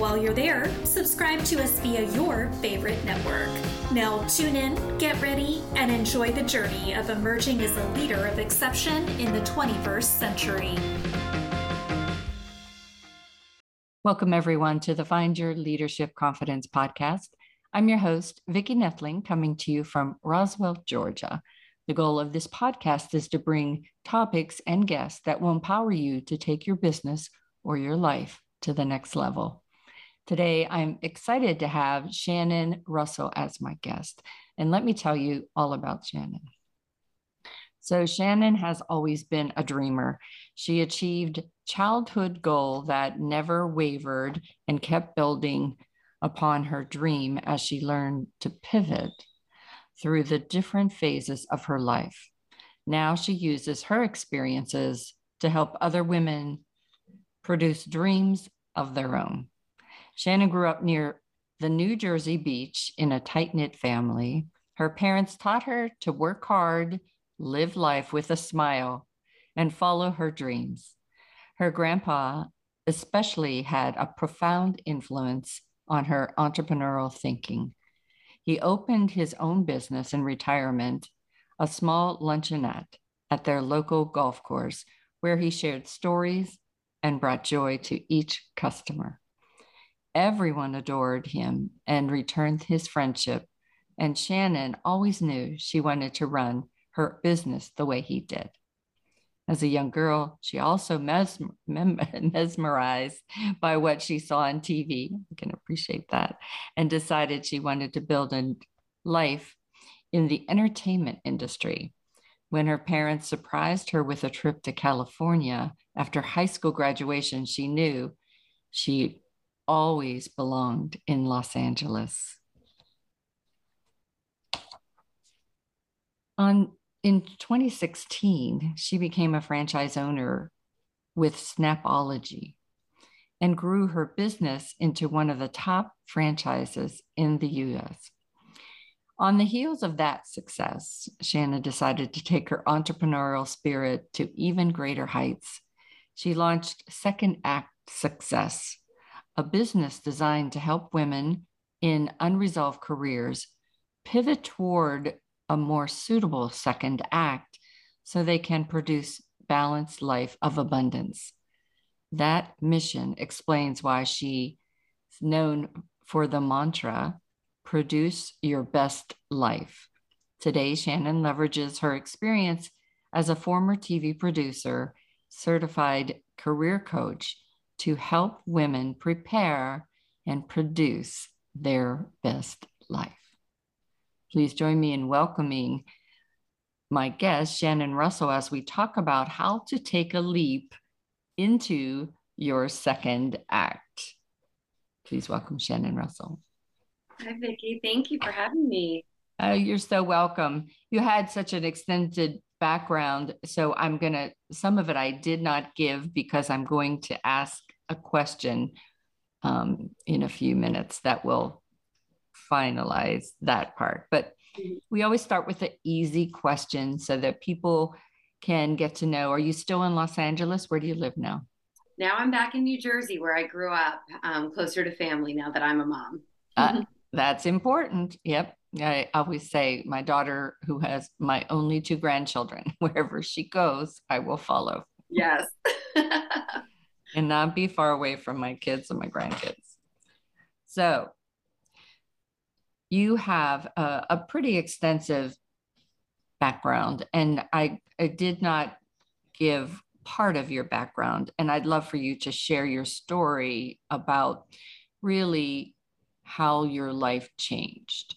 While you're there, subscribe to us via your favorite network. Now, tune in, get ready, and enjoy the journey of emerging as a leader of exception in the 21st century. Welcome, everyone, to the Find Your Leadership Confidence podcast. I'm your host, Vicki Nedling, coming to you from Roswell, Georgia. The goal of this podcast is to bring topics and guests that will empower you to take your business or your life to the next level. Today, I'm excited to have Shannon Russell as my guest. And let me tell you all about Shannon. So, Shannon has always been a dreamer. She achieved childhood goal that never wavered and kept building upon her dream as she learned to pivot through the different phases of her life. Now she uses her experiences to help other women produce dreams of their own. Shannon grew up near the New Jersey beach in a tight knit family. Her parents taught her to work hard, live life with a smile, and follow her dreams. Her grandpa, especially, had a profound influence on her entrepreneurial thinking. He opened his own business in retirement, a small luncheonette at their local golf course, where he shared stories and brought joy to each customer. Everyone adored him and returned his friendship. And Shannon always knew she wanted to run her business the way he did. As a young girl, she also mesmer- mesmerized by what she saw on TV. I can appreciate that. And decided she wanted to build a life in the entertainment industry. When her parents surprised her with a trip to California after high school graduation, she knew she always belonged in Los Angeles. On in 2016, she became a franchise owner with Snapology and grew her business into one of the top franchises in the US. On the heels of that success, Shannon decided to take her entrepreneurial spirit to even greater heights. She launched Second Act Success, a business designed to help women in unresolved careers pivot toward a more suitable second act so they can produce balanced life of abundance. That mission explains why she is known for the mantra produce your best life. Today, Shannon leverages her experience as a former TV producer, certified career coach, to help women prepare and produce their best life. Please join me in welcoming my guest, Shannon Russell, as we talk about how to take a leap into your second act. Please welcome Shannon Russell. Hi, Vicki. Thank you for having me. Uh, you're so welcome. You had such an extended background. So I'm going to, some of it I did not give because I'm going to ask a question um, in a few minutes that will finalize that part. But we always start with an easy question so that people can get to know. Are you still in Los Angeles? Where do you live now? Now I'm back in New Jersey where I grew up, um, closer to family now that I'm a mom. uh, that's important. Yep. I always say my daughter, who has my only two grandchildren, wherever she goes, I will follow. Yes. and not be far away from my kids and my grandkids. So, you have a, a pretty extensive background, and I, I did not give part of your background, and I'd love for you to share your story about really how your life changed.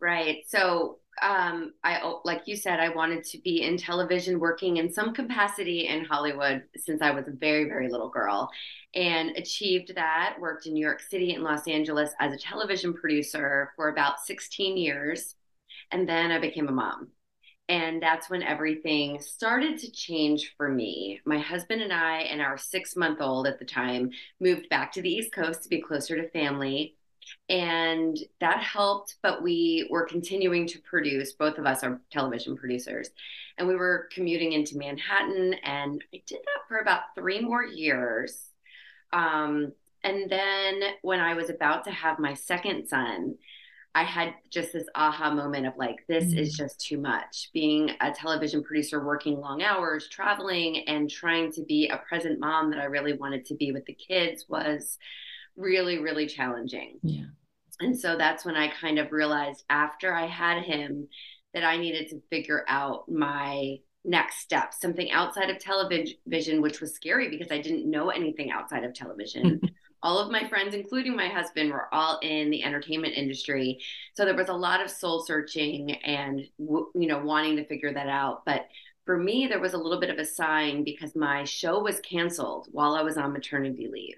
Right. So um, I oh, like you said, I wanted to be in television, working in some capacity in Hollywood since I was a very, very little girl, and achieved that. Worked in New York City and Los Angeles as a television producer for about 16 years, and then I became a mom. And that's when everything started to change for me. My husband and I, and our six month old at the time, moved back to the East Coast to be closer to family and that helped but we were continuing to produce both of us are television producers and we were commuting into manhattan and i did that for about three more years um, and then when i was about to have my second son i had just this aha moment of like this mm-hmm. is just too much being a television producer working long hours traveling and trying to be a present mom that i really wanted to be with the kids was really, really challenging. Yeah. And so that's when I kind of realized after I had him that I needed to figure out my next step, something outside of television, which was scary because I didn't know anything outside of television. all of my friends, including my husband, were all in the entertainment industry. So there was a lot of soul searching and, you know, wanting to figure that out. But for me, there was a little bit of a sign because my show was canceled while I was on maternity leave.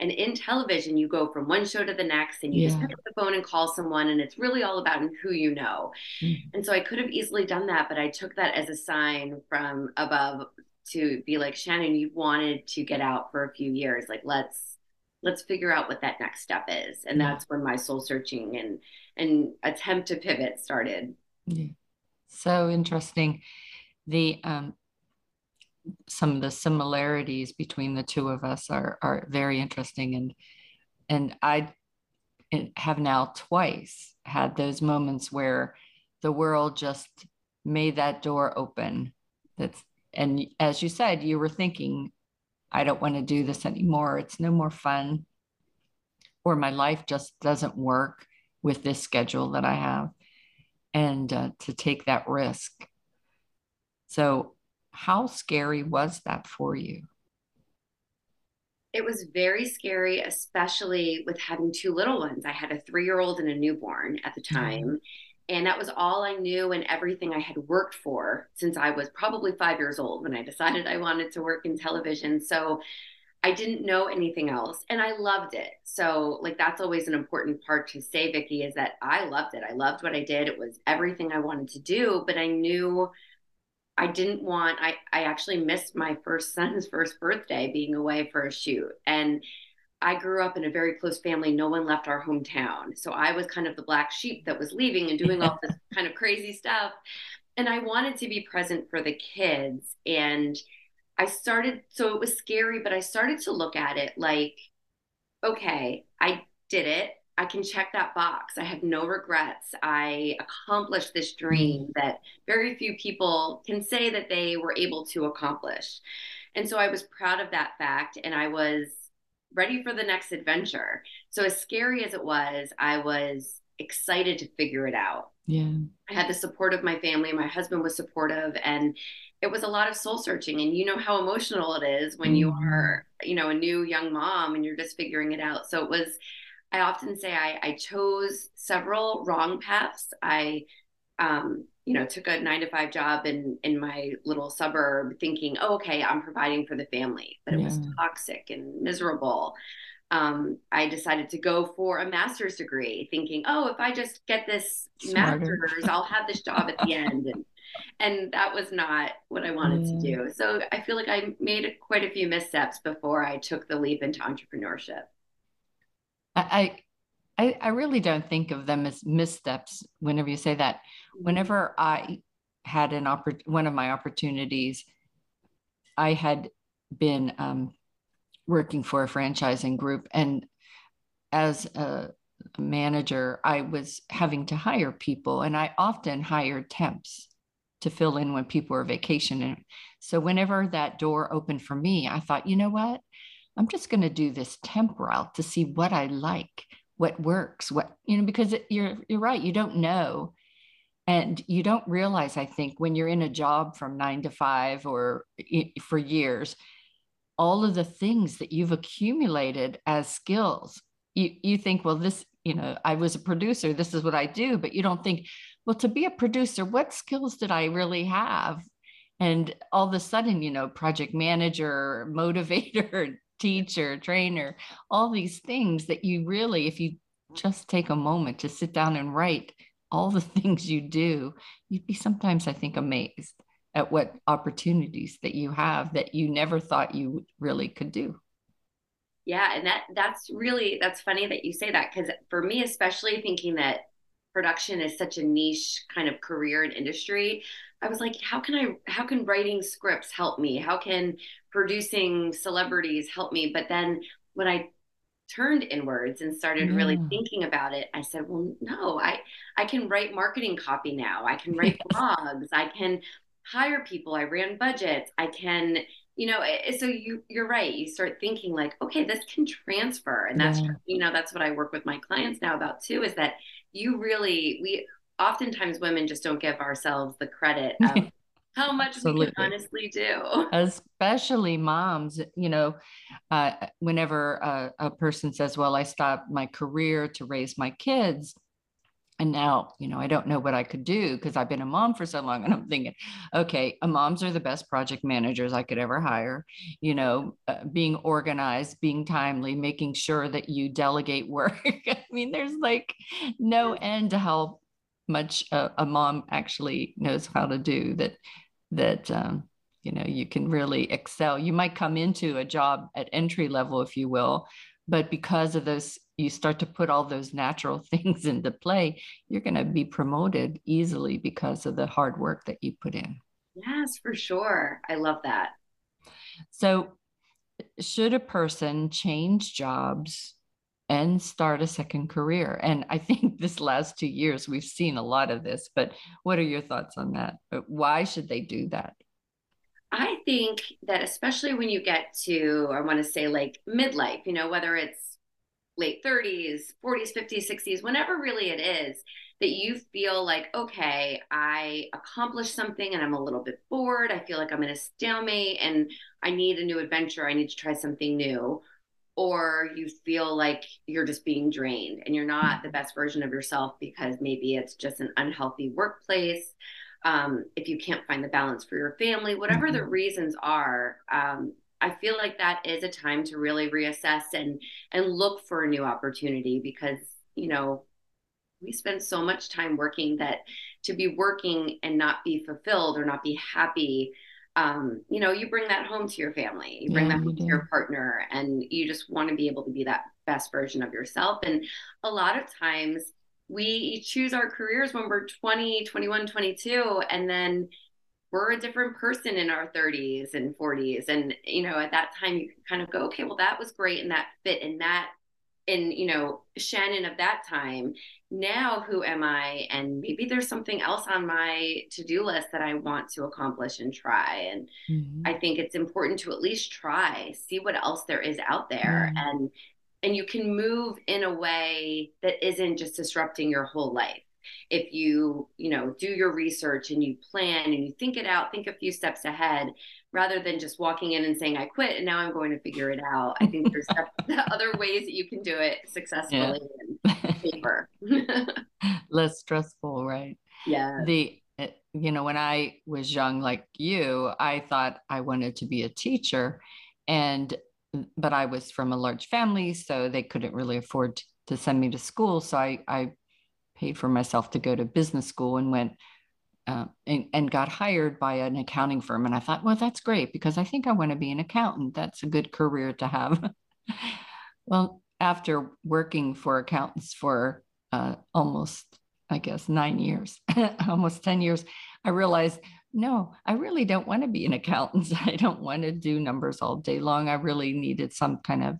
And in television, you go from one show to the next and you yeah. just pick up the phone and call someone, and it's really all about who you know. Mm-hmm. And so I could have easily done that, but I took that as a sign from above to be like, Shannon, you wanted to get out for a few years. Like, let's let's figure out what that next step is. And that's when my soul searching and and attempt to pivot started. Yeah. So interesting. The um some of the similarities between the two of us are are very interesting. And and I have now twice had those moments where the world just made that door open. That's and as you said you were thinking I don't want to do this anymore. It's no more fun. Or my life just doesn't work with this schedule that I have. And uh, to take that risk. So how scary was that for you? It was very scary, especially with having two little ones. I had a three year old and a newborn at the time. Mm-hmm. And that was all I knew and everything I had worked for since I was probably five years old when I decided I wanted to work in television. So I didn't know anything else and I loved it. So, like, that's always an important part to say, Vicki, is that I loved it. I loved what I did. It was everything I wanted to do, but I knew I didn't want I I actually missed my first son's first birthday being away for a shoot and I grew up in a very close family. No one left our hometown. So I was kind of the black sheep that was leaving and doing all this kind of crazy stuff. And I wanted to be present for the kids. And I started, so it was scary, but I started to look at it like, okay, I did it. I can check that box. I have no regrets. I accomplished this dream mm. that very few people can say that they were able to accomplish. And so I was proud of that fact and I was ready for the next adventure. So, as scary as it was, I was excited to figure it out. Yeah. I had the support of my family. My husband was supportive and it was a lot of soul searching and you know how emotional it is when you mm-hmm. are, you know, a new young mom and you're just figuring it out. So it was I often say I, I chose several wrong paths. I, um, you know, took a nine to five job in in my little suburb, thinking, oh, okay, I'm providing for the family, but it yeah. was toxic and miserable. Um, I decided to go for a master's degree, thinking, oh, if I just get this Smarter. master's, I'll have this job at the end. And, and that was not what I wanted yeah. to do. So I feel like I made quite a few missteps before I took the leap into entrepreneurship. I, I, I really don't think of them as missteps whenever you say that. Whenever I had an oppor- one of my opportunities, I had been um, working for a franchising group, and as a manager, I was having to hire people, and I often hired temps to fill in when people were vacationing. So whenever that door opened for me, I thought, you know what? I'm just going to do this temporal to see what I like, what works, what, you know, because you're, you're right. You don't know. And you don't realize, I think, when you're in a job from nine to five or for years, all of the things that you've accumulated as skills. You, you think, well, this, you know, I was a producer, this is what I do, but you don't think, well, to be a producer, what skills did I really have? And all of a sudden, you know, project manager, motivator, teacher, trainer, all these things that you really, if you just take a moment to sit down and write all the things you do, you'd be sometimes, I think, amazed at what opportunities that you have that you never thought you really could do. Yeah, and that that's really that's funny that you say that because for me, especially thinking that production is such a niche kind of career and industry, I was like, how can I how can writing scripts help me? How can producing celebrities helped me? But then when I turned inwards and started yeah. really mm. thinking about it i said well no i i can write marketing copy now. I can write blogs. I can hire people. I ran budgets. I can you know eh, eh, so you you're right. You start thinking like okay this can transfer. And that's yeah. you know that's what i work with my clients now about too is that you really we oftentimes women just don't give ourselves the credit of how much Absolutely. we can honestly do. Especially moms, you know, uh, whenever a, a person says, Well, I stopped my career to raise my kids. And now, you know, I don't know what I could do because I've been a mom for so long. And I'm thinking, okay, moms are the best project managers I could ever hire. You know, uh, being organized, being timely, making sure that you delegate work. I mean, there's like no end to how much a, a mom actually knows how to do that that um, you know you can really excel. You might come into a job at entry level if you will but because of those you start to put all those natural things into play you're going to be promoted easily because of the hard work that you put in. Yes for sure. I love that. So should a person change jobs and start a second career. And I think this last two years, we've seen a lot of this. But what are your thoughts on that? Uh, why should they do that? I think that especially when you get to, I want to say like midlife, you know, whether it's late 30s, 40s, 50s, 60s, whenever really it is, that you feel like, okay, I accomplished something and I'm a little bit bored. I feel like I'm in a stalemate and I need a new adventure. I need to try something new or you feel like you're just being drained and you're not the best version of yourself because maybe it's just an unhealthy workplace um, if you can't find the balance for your family whatever the mm-hmm. reasons are um, i feel like that is a time to really reassess and and look for a new opportunity because you know we spend so much time working that to be working and not be fulfilled or not be happy um, you know, you bring that home to your family, you bring yeah, that home to your partner, and you just want to be able to be that best version of yourself. And a lot of times we choose our careers when we're 20, 21, 22, and then we're a different person in our 30s and 40s. And, you know, at that time, you can kind of go, okay, well, that was great and that fit in that and you know shannon of that time now who am i and maybe there's something else on my to-do list that i want to accomplish and try and mm-hmm. i think it's important to at least try see what else there is out there mm-hmm. and and you can move in a way that isn't just disrupting your whole life if you you know do your research and you plan and you think it out think a few steps ahead rather than just walking in and saying i quit and now i'm going to figure it out. I think there's other ways that you can do it successfully yeah. and safer. Less stressful right? Yeah the eh, you know when i was young like you i thought i wanted to be a teacher and but i was from a large family so they couldn't really afford to send me to school so i i paid for myself to go to business school and went uh, and, and, got hired by an accounting firm. And I thought, well, that's great because I think I want to be an accountant. That's a good career to have. well, after working for accountants for uh, almost, I guess, nine years, almost 10 years, I realized, no, I really don't want to be an accountant. I don't want to do numbers all day long. I really needed some kind of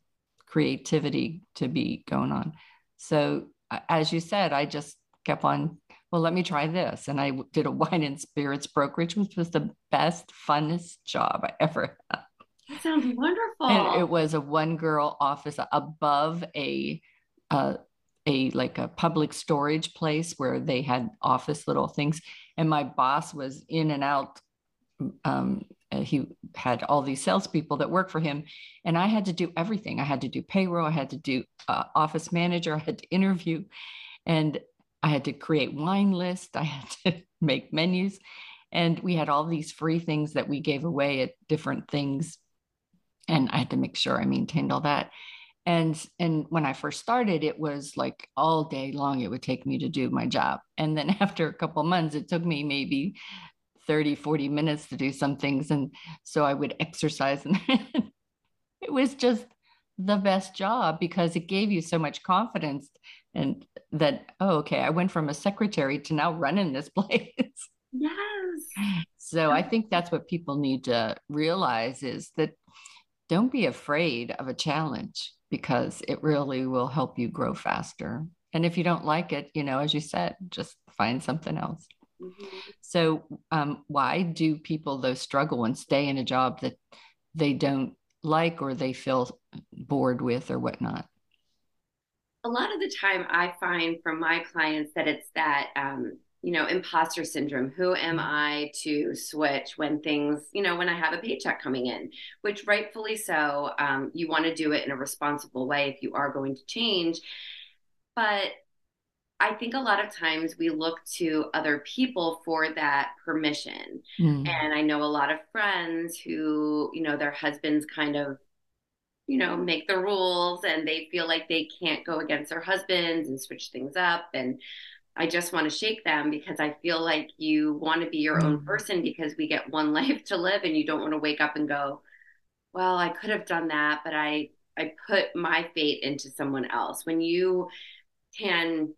creativity to be going on. So as you said, I just kept on, well, let me try this. And I did a wine and spirits brokerage, which was the best, funnest job I ever had. That sounds wonderful. And it was a one girl office above a, uh, a like a public storage place where they had office little things. And my boss was in and out um, uh, he had all these salespeople that worked for him, and I had to do everything. I had to do payroll, I had to do uh, office manager, I had to interview, and I had to create wine lists, I had to make menus, and we had all these free things that we gave away at different things. And I had to make sure I maintained all that. And and when I first started, it was like all day long it would take me to do my job. And then after a couple months, it took me maybe 30, 40 minutes to do some things. And so I would exercise and it was just the best job because it gave you so much confidence and that oh okay i went from a secretary to now running this place. Yes. So i think that's what people need to realize is that don't be afraid of a challenge because it really will help you grow faster. And if you don't like it you know as you said just find something else. Mm-hmm. so um, why do people though struggle and stay in a job that they don't like or they feel bored with or whatnot? A lot of the time, I find from my clients that it's that, um, you know, imposter syndrome. Who am mm-hmm. I to switch when things, you know, when I have a paycheck coming in, which rightfully so, um, you want to do it in a responsible way if you are going to change. But I think a lot of times we look to other people for that permission. Mm. And I know a lot of friends who, you know, their husbands kind of, you know, make the rules and they feel like they can't go against their husbands and switch things up. And I just want to shake them because I feel like you want to be your own mm-hmm. person because we get one life to live and you don't want to wake up and go, well, I could have done that, but I I put my fate into someone else. When you can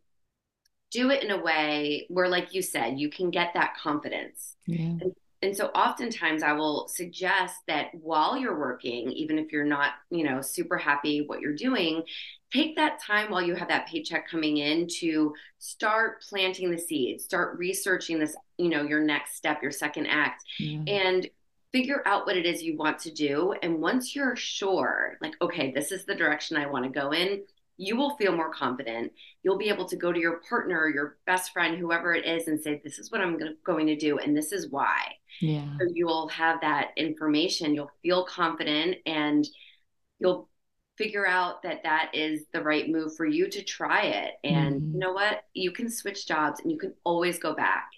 do it in a way where, like you said, you can get that confidence. Yeah. And, and so oftentimes I will suggest that while you're working, even if you're not, you know, super happy what you're doing, take that time while you have that paycheck coming in to start planting the seeds, start researching this, you know, your next step, your second act. Yeah. And figure out what it is you want to do. And once you're sure, like, okay, this is the direction I want to go in, you will feel more confident. You'll be able to go to your partner, your best friend, whoever it is, and say, This is what I'm going to do, and this is why. Yeah. So you will have that information. You'll feel confident and you'll figure out that that is the right move for you to try it. And mm-hmm. you know what? You can switch jobs and you can always go back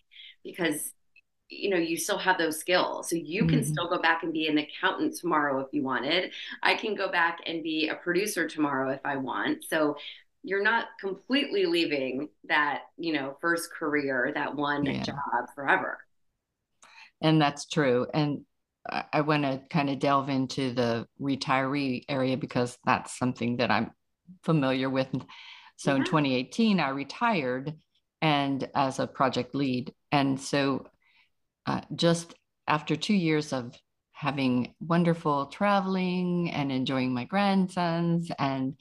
because you know you still have those skills. So you can mm-hmm. still go back and be an accountant tomorrow if you wanted. I can go back and be a producer tomorrow if i want. So you're not completely leaving that you know first career that one yeah. job forever. And that's true. And i, I want to kind of delve into the retiree area because that's something that i'm familiar with. So yeah. in 2018 i retired and as a project lead. And so uh, just after two years of having wonderful traveling and enjoying my grandsons and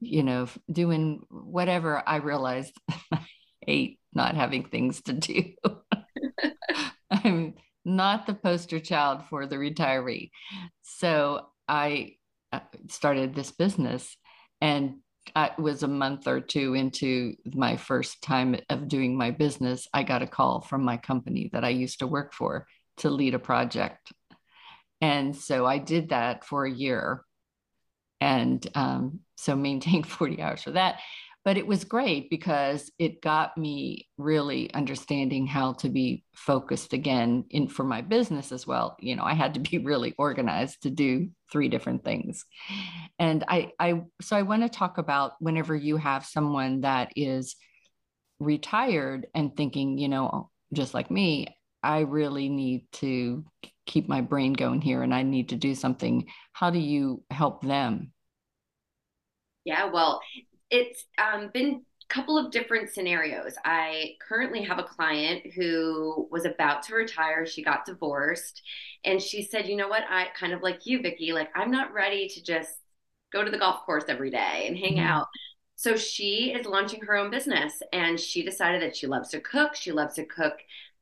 you know doing whatever i realized i hate not having things to do. I'm not the poster child for the retiree. So i uh, started this business and it was a month or two into my first time of doing my business, I got a call from my company that I used to work for to lead a project. And so I did that for a year and um, so maintained 40 hours for that but it was great because it got me really understanding how to be focused again in for my business as well. You know i had to be really organized to do three different things. And i i so i want to talk about whenever you have someone that is retired and thinking you know just like me i really need to keep my brain going here and i need to do something how do you help them? Yeah well it's um, been a couple of different scenarios. I currently have a client who was about to retire. She got divorced, and she said, "You know what? I kind of like you, Vicki. Like I'm not ready to just go to the golf course every day and hang mm-hmm. out." So she is launching her own business, and she decided that she loves to cook. She loves to cook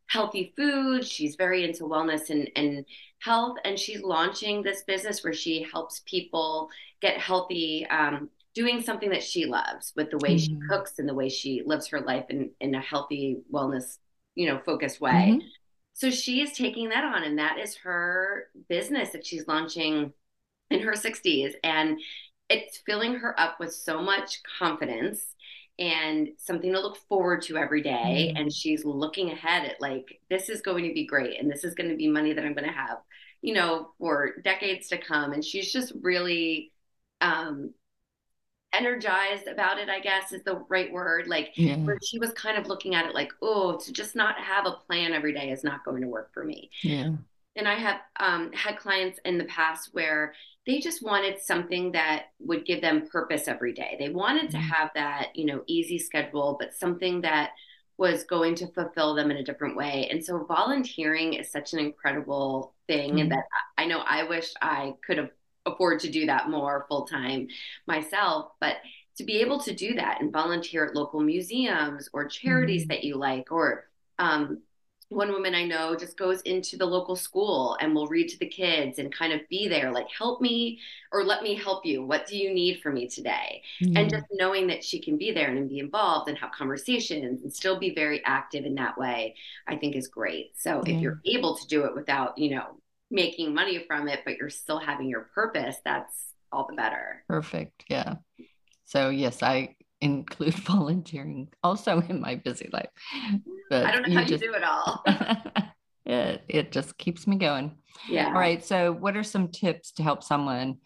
healthy food. She's very into wellness and, and health. And she's launching this business where she helps people get healthy um, doing something that she loves with the way mm-hmm. she cooks and the way she lives her life in, in a healthy wellness you know focused way mm-hmm. so she is taking that on and that is her business that she's launching in her 60s and it's filling her up with so much confidence and something to look forward to every day. Mm-hmm. And she's looking ahead at like, this is going to be great. And this is going to be money that I'm going to have, you know, for decades to come. And she's just really, um, energized about it, I guess is the right word. Like yeah. where she was kind of looking at it like, oh, to just not have a plan every day is not going to work for me. Yeah. And I have um, had clients in the past where they just wanted something that would give them purpose every day. They wanted to mm-hmm. have that, you know, easy schedule, but something that was going to fulfill them in a different way. And so volunteering is such an incredible thing mm-hmm. and that I know I wish I could have afford to do that more full time myself, but to be able to do that and volunteer at local museums or charities mm-hmm. that you like or um, one woman I know just goes into the local school and will read to the kids and kind of be there, like, help me or let me help you. What do you need from me today? Mm-hmm. And just knowing that she can be there and be involved and have conversations and still be very active in that way, I think is great. So if you're able to do it without, you know, making money from it, but you're still having your purpose, that's all the better. Perfect. Yeah. So, yes, I include volunteering also in my busy life. But I don't know you how just, you do it all. it, it just keeps me going. Yeah. All right. So, what are some tips to help someone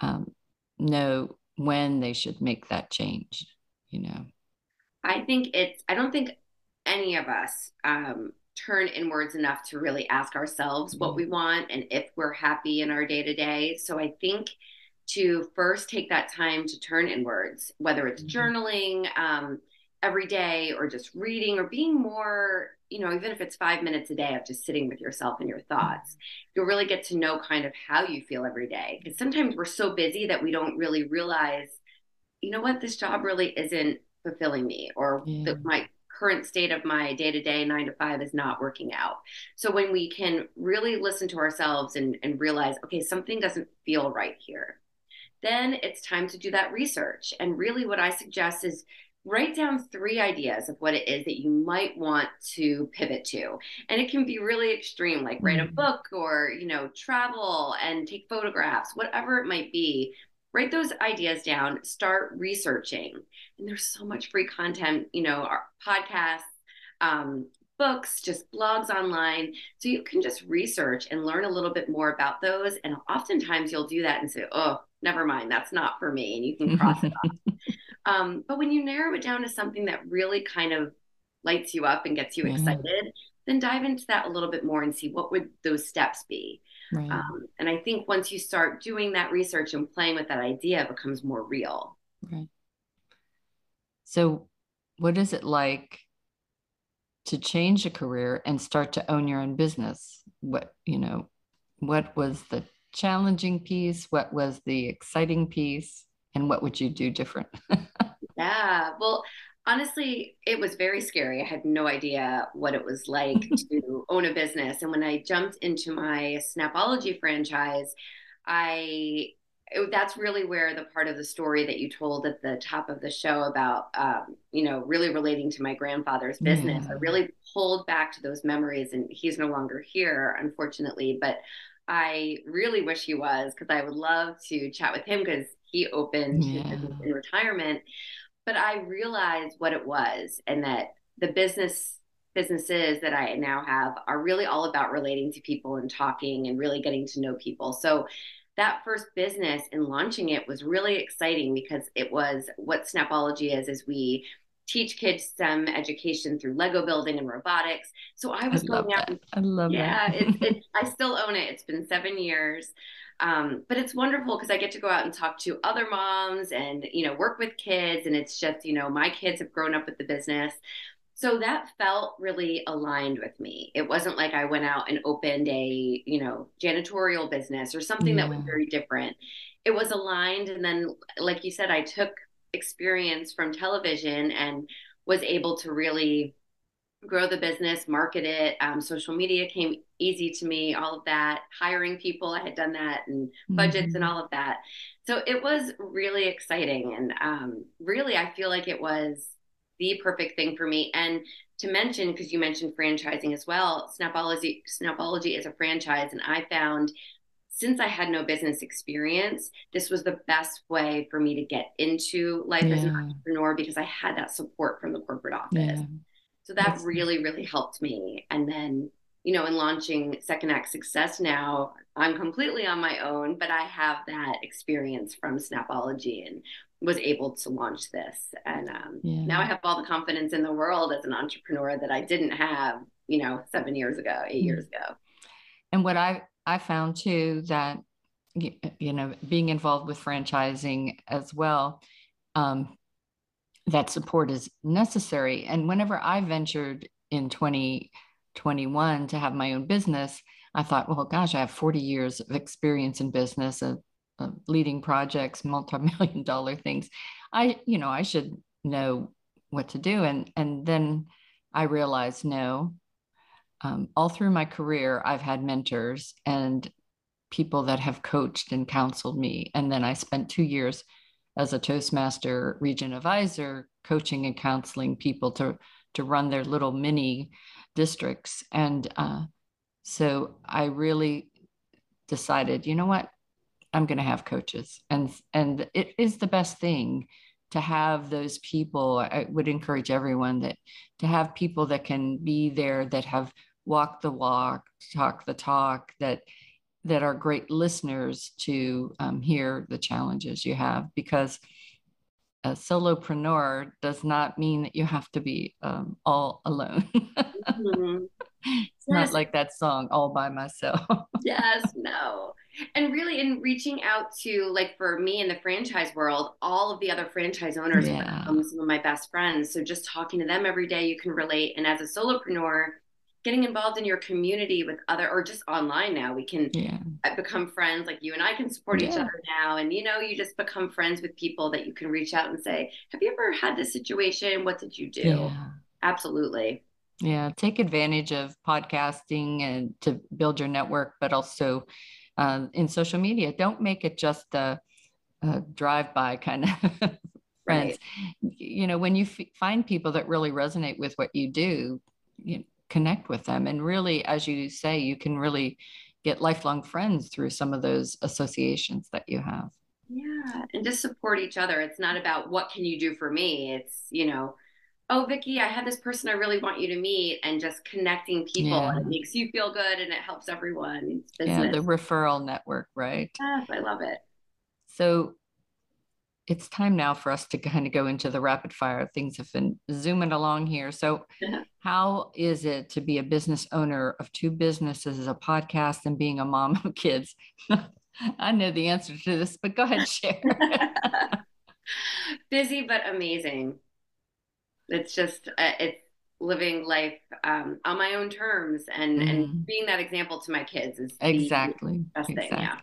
um, know when they should make that change? You know, I think it's, I don't think any of us um, turn inwards enough to really ask ourselves mm-hmm. what we want and if we're happy in our day to day. So, I think to first take that time to turn inwards, whether it's mm-hmm. journaling um, every day or just reading or being more, you know, even if it's five minutes a day of just sitting with yourself and your thoughts, mm-hmm. you'll really get to know kind of how you feel every day. Because sometimes we're so busy that we don't really realize, you know what, this job really isn't fulfilling me or yeah. the, my current state of my day to day nine to five is not working out. So when we can really listen to ourselves and, and realize, okay, something doesn't feel right here then it's time to do that research. And really, what I suggest is write down three ideas of what it is that you might want to pivot to and it can be really extreme like write a mm. book or you know travel and take photographs whatever it might be write those ideas down start researching and there's so much free content you know our podcasts um, books, just blogs online. So you can just research and learn a little bit more about those. And oftentimes you'll do that and say, oh, never mind, that's not for me. And you can cross it off. Um, but when you narrow it down to something that really kind of lights you up and gets you excited, then dive into that a little bit more and see what would those steps be. Right. Um, and I think once you start doing that research and playing with that idea, it becomes more real. Right. So, what is it like to change a career and start to own your own business what you know what was the challenging piece what was the exciting piece and what would you do different yeah well honestly it was very scary. I had no idea what it was like to own a business. And when i jumped into my snapology franchise i it, that's really where the part of the story that you told at the top of the show about um, you know really relating to my grandfather's business. Yeah. i really pulled back to those memories and he's no longer here unfortunately. But i really wish he was because i would love to chat with him because he opened yeah. in retirement but i realized what it was and that the business businesses that i now have are really all about relating to people and talking and really getting to know people so that first business and launching it was really exciting because it was what Snapology is, is we teach kids STEM education through Lego building and robotics. So I was I going out. And, I love yeah, it. Yeah, it, I still own it. It's been seven years. Um, but it's wonderful because I get to go out and talk to other moms and, you know, work with kids. And it's just, you know, my kids have grown up with the business. So that felt really aligned with me. It wasn't like I went out and opened a, you know, janitorial business or something yeah. that was very different. It was aligned. And then, like you said, I took experience from television and was able to really grow the business, market it. Um, social media came easy to me, all of that, hiring people, I had done that, and budgets mm-hmm. and all of that. So it was really exciting. And um, really, I feel like it was the perfect thing for me. And to mention, because you mentioned franchising as well, Snapology, Snapology is a franchise, and I found since I had no business experience, this was the best way for me to get into life yeah. as an entrepreneur because I had that support from the corporate office. Yeah. So that That's really, really helped me. And then, you know, in launching Second Act Success now, I'm completely on my own, but I have that experience from Snapology and was able to launch this. And um, yeah. now I have all the confidence in the world as an entrepreneur that I didn't have, you know, seven years ago, 8 mm-hmm. years ago. And what I I found too that you know being involved with franchising as well, um, that support is necessary. And whenever I ventured in 2021 to have my own business, I thought, well, gosh, I have 40 years of experience in business, of, of leading projects, multi-million dollar things. I, you know, I should know what to do. And and then I realized, no, um, all through my career, I've had mentors and people that have coached and counseled me. And then I spent two years as a Toastmaster region advisor, coaching and counseling people to, to run their little mini districts. And uh, so I really decided, you know what? I'm going to have coaches. And, and it is the best thing to have those people i would encourage everyone that to have people that can be there that have walked the walk talk the talk that that are great listeners to um, hear the challenges you have because a solopreneur does not mean that you have to be um, all alone mm-hmm. it's yes. not like that song all by myself yes no and really in reaching out to like for me in the franchise world all of the other franchise owners yeah. become some of my best friends so just talking to them every day you can relate and as a solopreneur getting involved in your community with other or just online now we can yeah. become friends like you and i can support yeah. each other now and you know you just become friends with people that you can reach out and say have you ever had this situation what did you do yeah. absolutely yeah take advantage of podcasting and to build your network but also um, in social media. Don't make it just a, a drive-by kind of friends. Right. You know, when you f- find people that really resonate with what you do, you connect with them, and really, as you say, you can really get lifelong friends through some of those associations that you have. Yeah, and just support each other. It's not about what can you do for me. It's you know oh vicki i have this person i really want you to meet and just connecting people yeah. it makes you feel good and it helps everyone yeah the referral network right yes i love it so it's time now for us to kind of go into the rapid fire. Things have been zooming along here. So how is it to be a business owner of two businesses a podcast and being a mom of kids? I know the answer to this but go ahead share. Busy but amazing. It's just uh, it's living life um, on my own terms and mm. and mm-hmm. being that example to my kids is exactly. exactly thing, yeah.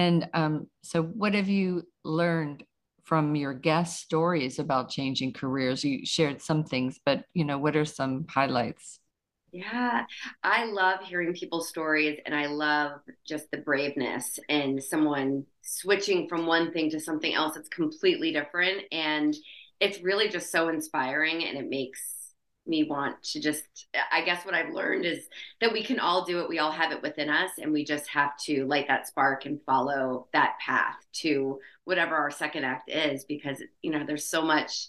And um, so what have you learned from your guest stories about changing careers you shared some things but you know what are some highlights yeah, I love hearing people's stories and I love just the braveness and someone switching from one thing to something else that's completely different. And it's really just so inspiring and it makes me want to just i guess what i've learned is that we can all do it. We all have it within us and we just have to light that spark and follow that path to whatever our second act is because you know there's so much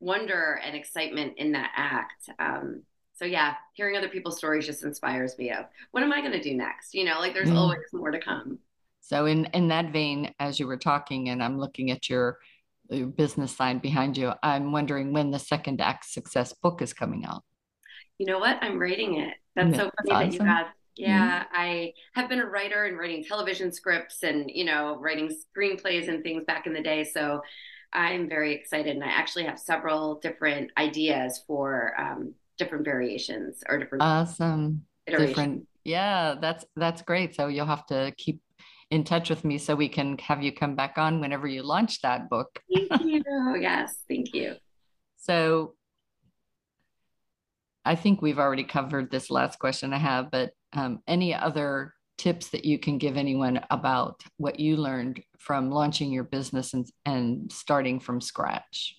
wonder and excitement in that act. Um, so yeah hearing other people's stories just inspires me of what am i going to do next? You know like there's mm. always more to come. So in in that vein as you were talking and i'm looking at your business side behind you. I'm wondering when the second act success book is coming out. You know what? I'm writing it. That's so funny awesome. that you asked. Yeah, mm-hmm. I have been a writer and writing television scripts and, you know, writing screenplays and things back in the day. So I'm very excited. And I actually have several different ideas for um, different variations or different. Awesome. Different. Yeah, that's, that's great. So you'll have to keep in touch with me so we can have you come back on whenever you launch that book. Thank you. yes, thank you. So I think we've already covered this last question I have, but um, any other tips that you can give anyone about what you learned from launching your business and, and starting from scratch?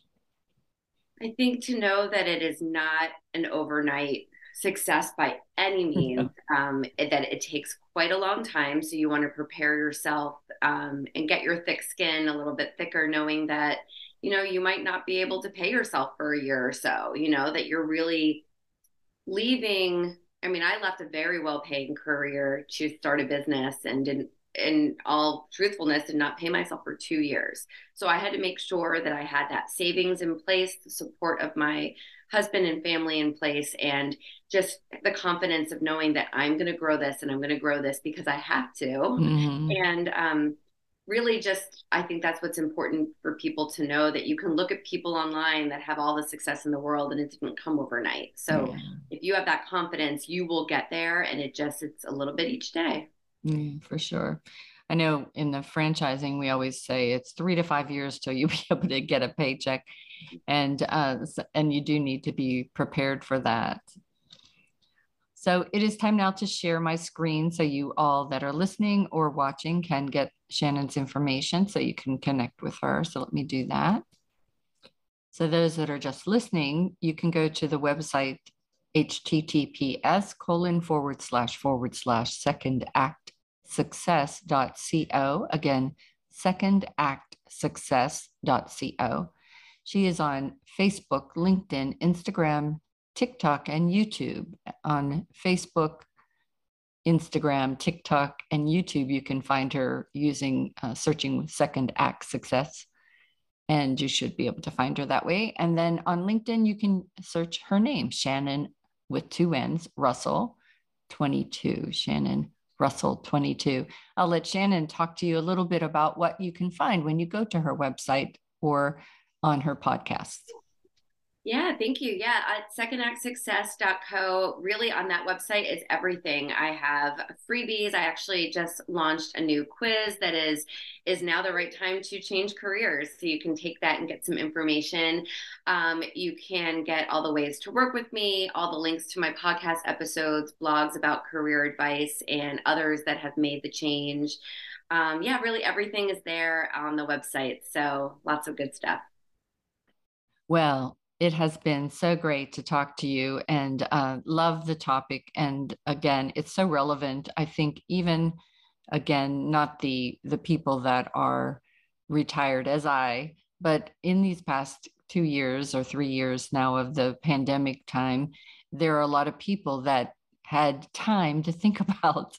I think to know that it is not an overnight success by any means. um, it, that it takes quite a long time. So you want to prepare yourself um, and get your thick skin a little bit thicker, knowing that you know you might not be able to pay yourself for a year or so. You know that you're really leaving. I mean, I left a very well-paying career to start a business and didn't in all truthfulness did not pay myself for two years so i had to make sure that i had that savings in place the support of my husband and family in place and just the confidence of knowing that I'm going to grow this and I'm going to grow this because I have to. Mm-hmm. And um, really, just I think that's what's important for people to know that you can look at people online that have all the success in the world and it didn't come overnight. So yeah. if you have that confidence, you will get there. And it just, it's a little bit each day. Mm, for sure. I know in the franchising, we always say it's three to five years till you'll be able to get a paycheck. And uh, and you do need to be prepared for that. So it is time now to share my screen so you all that are listening or watching can get Shannon's information so you can connect with her. So let me do that. So those that are just listening, you can go to the website https colon forward slash forward slash second act success.co. Again, second act success.co. She is on Facebook, LinkedIn, Instagram, TikTok, and YouTube. On Facebook, Instagram, TikTok, and YouTube, you can find her using uh, searching with Second Act Success. And you should be able to find her that way. And then on LinkedIn, you can search her name, Shannon with two N's, Russell 22. Shannon Russell 22. I'll let Shannon talk to you a little bit about what you can find when you go to her website or on her podcast. Yeah, thank you. Yeah, at secondactsuccess.co, really on that website is everything. I have freebies. I actually just launched a new quiz that is is now the right time to change careers. So you can take that and get some information. Um, you can get all the ways to work with me, all the links to my podcast episodes, blogs about career advice, and others that have made the change. Um, yeah, really everything is there on the website. So lots of good stuff. Well, it has been so great to talk to you and uh, love the topic. And again, it's so relevant. I think even again, not the the people that are retired as I, but in these past two years or three years now of the pandemic time, there are a lot of people that had time to think about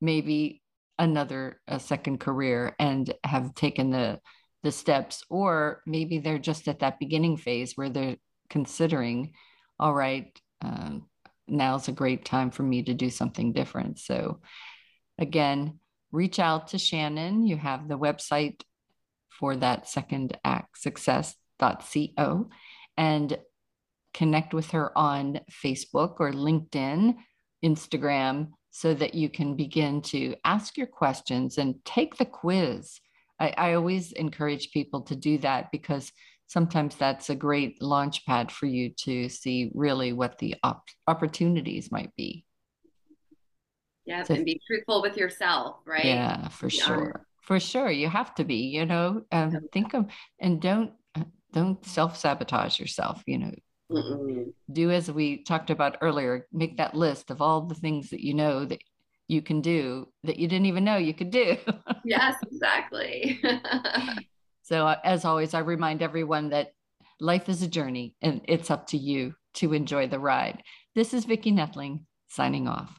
maybe another a second career and have taken the the steps, or maybe they're just at that beginning phase where they're considering, all right, um, now's a great time for me to do something different. So, again, reach out to Shannon. You have the website for that second act success.co and connect with her on Facebook or LinkedIn, Instagram, so that you can begin to ask your questions and take the quiz. I, I always encourage people to do that because sometimes that's a great launch pad for you to see really what the op- opportunities might be. Yeah, so, and be truthful with yourself, right? Yeah, for be sure. Honest. For sure, you have to be. You know, um, think of and don't uh, don't self sabotage yourself. You know, Mm-mm. do as we talked about earlier. Make that list of all the things that you know that you can do that you didn't even know you could do. yes, exactly. so, uh, as always, I remind everyone that life is a journey and it's up to you to enjoy the ride. This is Vicki Netling signing off.